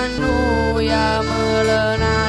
anu ya melena.